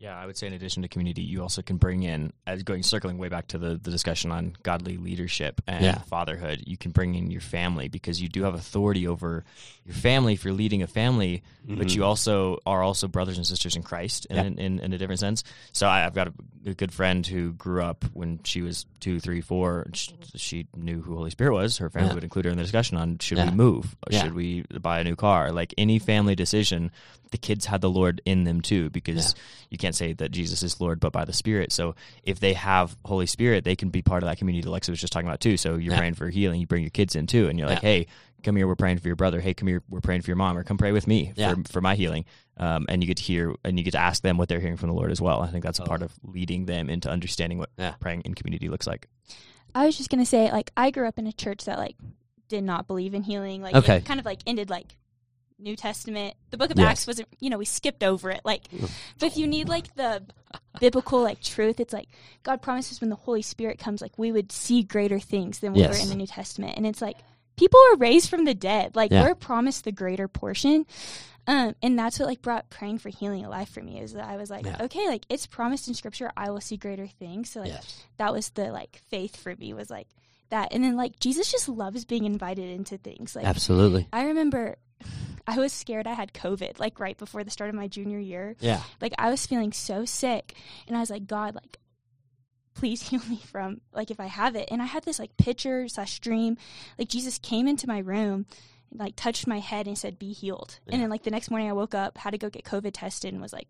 Yeah, I would say in addition to community, you also can bring in, as going circling way back to the, the discussion on godly leadership and Yeah. fatherhood, you can bring in your family because you do have authority over your family if you're leading a family, but you mm-hmm. also are also brothers and sisters in Christ in, Yeah. in, in a different sense. So I, I've got a, a good friend who grew up when she was two, three, four. and She, she knew who Holy Spirit was. Her family Yeah. would include her in the discussion on should we move? Should we buy a new car? Like any family decision, the kids had the Lord in them too, because you can't say that Jesus is Lord but by the Spirit. So if they have Holy Spirit, they can be part of that community that Alexa was just talking about too. So you're Yeah. praying for healing, you bring your kids in too, and you're like, Yeah. hey, come here, we're praying for your brother. Hey, come here, we're praying for your mom, or come pray with me Yeah. for, for my healing. Um, and you get to hear and you get to ask them what they're hearing from the Lord as well. I think that's a part of leading them into understanding what Yeah. praying in community looks like. I was just gonna say, like, I grew up in a church that like did not believe in healing. Like, Okay. it kind of like ended like New Testament. The Book of Yes. Acts wasn't, you know, we skipped over it. Like, but if you need like the biblical like truth, it's like God promises when the Holy Spirit comes, like we would see greater things than we were in the New Testament, and it's like people are raised from the dead. Like Yeah. we're promised the greater portion. Um, and that's what like brought praying for healing alive for me is that I was like, Yeah. okay, like it's promised in scripture, I will see greater things. So like yes, that was the like faith for me was like that and then like jesus just loves being invited into things like absolutely. i remember i was scared i had covid like right before the start of my junior year Yeah, like i was feeling so sick and i was like god like please heal me from like if i have it and i had this like picture slash dream like jesus came into my room and, like touched my head and said be healed Yeah. and then like the next morning i woke up had to go get covid tested and was like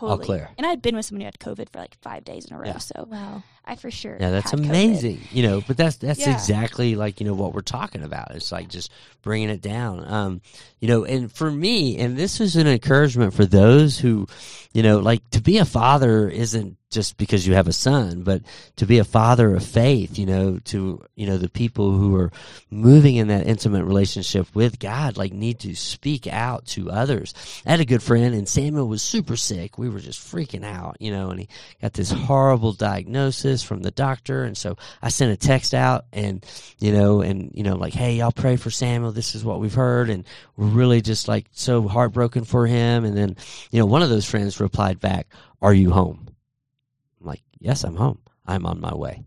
All totally clear. and i had been with someone who had covid for like five days in a row Yeah. so Wow. I for sure yeah, that's had COVID. amazing. You know, but that's that's Yeah. exactly like you know what we're talking about. It's like just bringing it down. Um, you know, and for me, and this is an encouragement for those who, you know, like to be a father isn't just because you have a son, but to be a father of faith, you know, to, you know, the people who are moving in that intimate relationship with God, like need to speak out to others. I had a good friend and Samuel was super sick. We were just freaking out, you know, and he got this horrible diagnosis from the doctor. And so I sent a text out and, you know, and, you know, like, Hey, y'all pray for Samuel. This is what we've heard. And we're really just like so heartbroken for him. And then, you know, one of those friends replied back, are you home? I'm like, yes, I'm home. I'm on my way.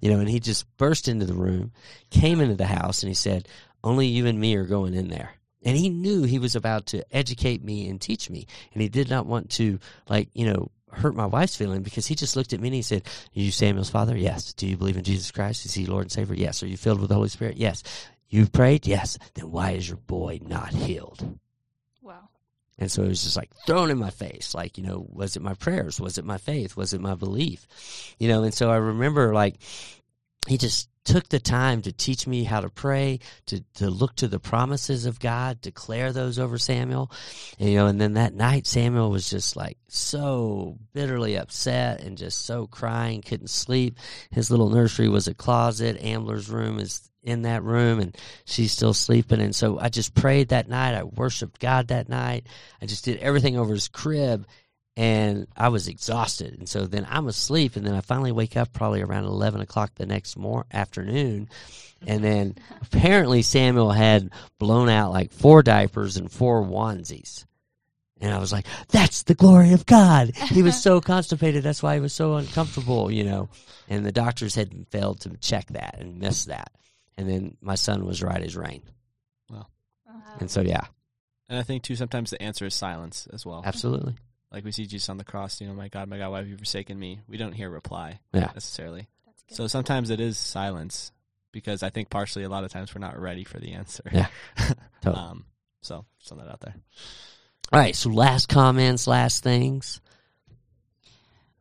You know, and he just burst into the room, came into the house, and he said, only you and me are going in there. And he knew he was about to educate me and teach me. And he did not want to, like, you know, hurt my wife's feeling because he just looked at me and he said, Are you Samuel's father? Yes. Do you believe in Jesus Christ? Is he Lord and Savior? Yes. Are you filled with the Holy Spirit? Yes. You've prayed? Yes. Then why is your boy not healed? Wow. And so it was just like thrown in my face. Like, you know, was it my prayers? Was it my faith? Was it my belief? You know, and so I remember like he just took the time to teach me how to pray, to, to look to the promises of God, declare those over Samuel. And, you know, and then that night Samuel was just like so bitterly upset and just so crying, couldn't sleep. His little nursery was a closet. Ambler's room is in that room and she's still sleeping. And so I just prayed that night. I worshiped God that night. I just did everything over his crib and I was exhausted. And so then I'm asleep, and then I finally wake up probably around 11 o'clock the next mor- afternoon. And then apparently Samuel had blown out like four diapers and four onesies. And I was like, that's the glory of God. He was so constipated. That's why he was so uncomfortable, you know. And the doctors had failed to check that and missed that. And then my son was right as rain. Well, and so, yeah, And I think too sometimes the answer is silence as well. absolutely. Like we see Jesus on the cross, you know, my God, my God, why have you forsaken me? We don't hear a reply Yeah. necessarily. So sometimes it is silence because I think partially a lot of times we're not ready for the answer. Yeah. Totally. um, so just that out there. All right. So, last comments, last things.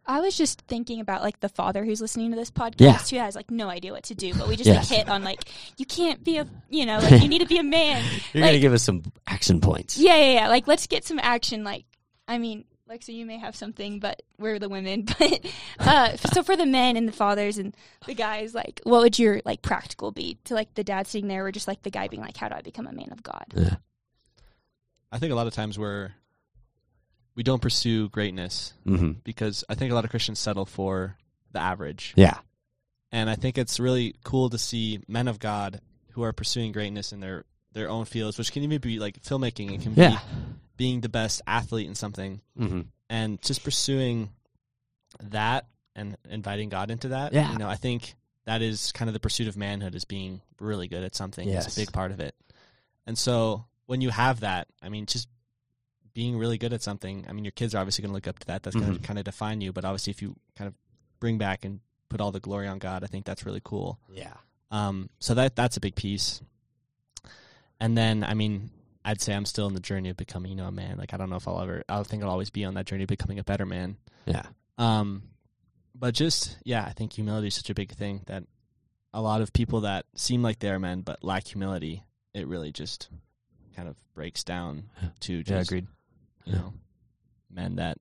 I was just thinking about like the father who's listening to this podcast Yeah. who has like no idea what to do, but we just Yes. like hit on like you can't be a you know like you need to be a man. You're Like- going to give us some action points. Yeah, yeah, yeah. Like let's get some action. Like I mean, Lexa, you may have something, but we're the women. But uh, so for the men and the fathers and the guys, like what would your like practical be to like the dad sitting there, or just like the guy being like, how do I become a man of God? Yeah. I think a lot of times we're we don't pursue greatness Mm-hmm. because I think a lot of Christians settle for the average. Yeah. And I think it's really cool to see men of God who are pursuing greatness in their their own fields, which can even be like filmmaking. It can Yeah. be being the best athlete in something, Mm-hmm. and just pursuing that and inviting God into that. Yeah. You know, I think that is kind of the pursuit of manhood is being really good at something. Yes. It's a big part of it. And so when you have that, I mean, just being really good at something, I mean, your kids are obviously going to look up to that. That's going Mhm. to kind of define you. But obviously, if you kind of bring back and put all the glory on God, I think that's really cool. Yeah. Um, so that that's a big piece. And then, I mean, I'd say I'm still in the journey of becoming, you know, a man. Like I don't know if I'll ever. I think I'll always be on that journey of becoming a better man. Yeah. Um, but just yeah, I think humility is such a big thing that a lot of people that seem like they're men but lack humility, it really just kind of breaks down to just Yeah, agreed. you Yeah. know men that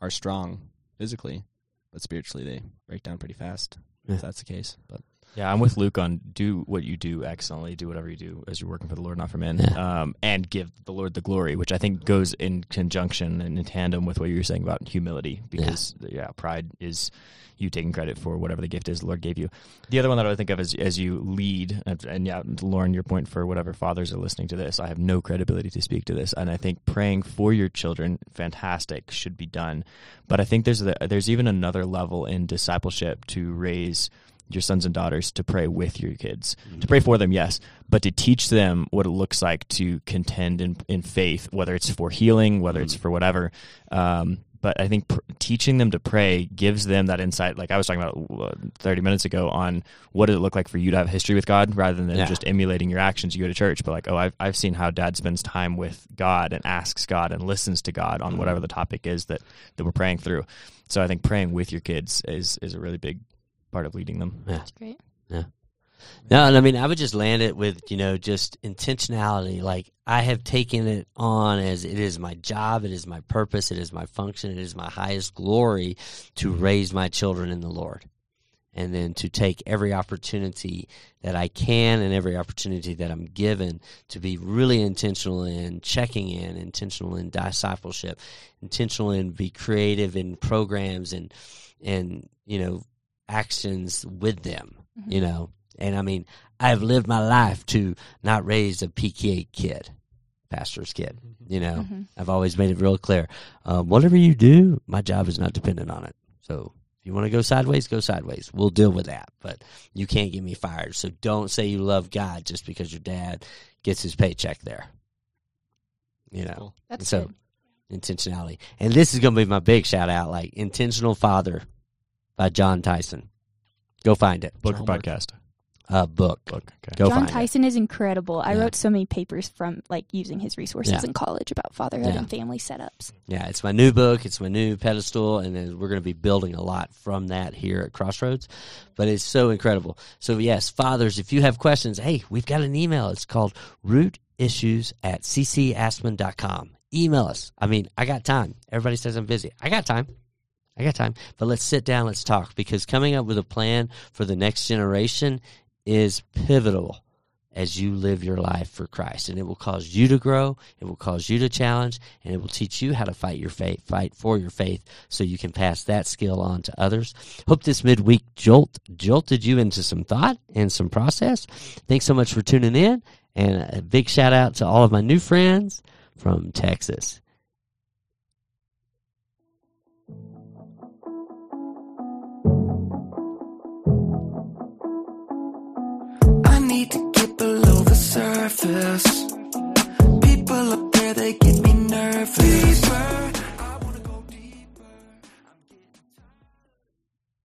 are strong physically, but spiritually they break down pretty fast. Yeah. If that's the case, but Yeah, I'm with Luke on do what you do excellently, do whatever you do as you're working for the Lord, not for men, Yeah. um, and give the Lord the glory, which I think goes in conjunction and in tandem with what you were saying about humility, because yeah, pride is you taking credit for whatever the gift is the Lord gave you. The other one that I would think of is as you lead, and, and yeah, Lauren, your point for whatever fathers are listening to this, I have no credibility to speak to this, and I think praying for your children, fantastic, should be done, but I think there's a, there's even another level in discipleship to raise your sons and daughters to pray with your kids. To pray for them yes but to teach them what it looks like to contend in, in faith whether it's for healing whether it's for whatever. Um, but i think pr- teaching them to pray gives them that insight like i was talking about uh, 30 minutes ago on what does it look like for you to have history with god rather than Yeah. just emulating your actions. You go to church but like oh I've, I've seen how dad spends time with god and asks god and listens to god on whatever the topic is that, that we're praying through. So i think praying with your kids is is a really big part of leading them Yeah. That's great. Yeah. No, and I mean, I would just land it with, you know, just intentionality. Like, I have taken it on as it is my job, it is my purpose, it is my function, it is my highest glory to mm-hmm. raise my children in the Lord. And then to take every opportunity that I can and every opportunity that I'm given to be really intentional in checking in, intentional in discipleship, intentional in be creative in programs and, and, you know, actions with them, you know. And I mean, I've lived my life to not raise a PK kid, pastor's kid. You know, Mhm. I've always made it real clear. Um, whatever you do, my job is not dependent on it. So If you want to go sideways, go sideways. We'll deal with that. But you can't get me fired. So don't say you love God just because your dad gets his paycheck there. You know. Cool. That's so good. intentionality. And this is going to be my big shout out like Intentional Father by Jon Tyson. Go find it. Book or podcast? A book. Book. Okay. Go Jon find. Tyson is incredible. I Yeah. wrote so many papers from like using his resources Yeah. in college about fatherhood Yeah. and family setups. Yeah, it's my new book. It's my new pedestal, and then we're going to be building a lot from that here at Crossroads. But it's so incredible. So yes, fathers, if you have questions, hey, we've got an email. It's called root issues at ccaspen.com. Email us. I mean, I got time. Everybody says I'm busy. I got time. I got time. But let's sit down. Let's talk because coming up with a plan for the next generation is pivotal as you live your life for Christ. And it will cause you to grow, it will cause you to challenge, and it will teach you how to fight your faith, fight for your faith so you can pass that skill on to others. Hope this midweek jolt jolted you into some thought and some process. Thanks so much for tuning in. And a big shout out to all of my new friends from Texas. surface. People up there, they get me nervous. People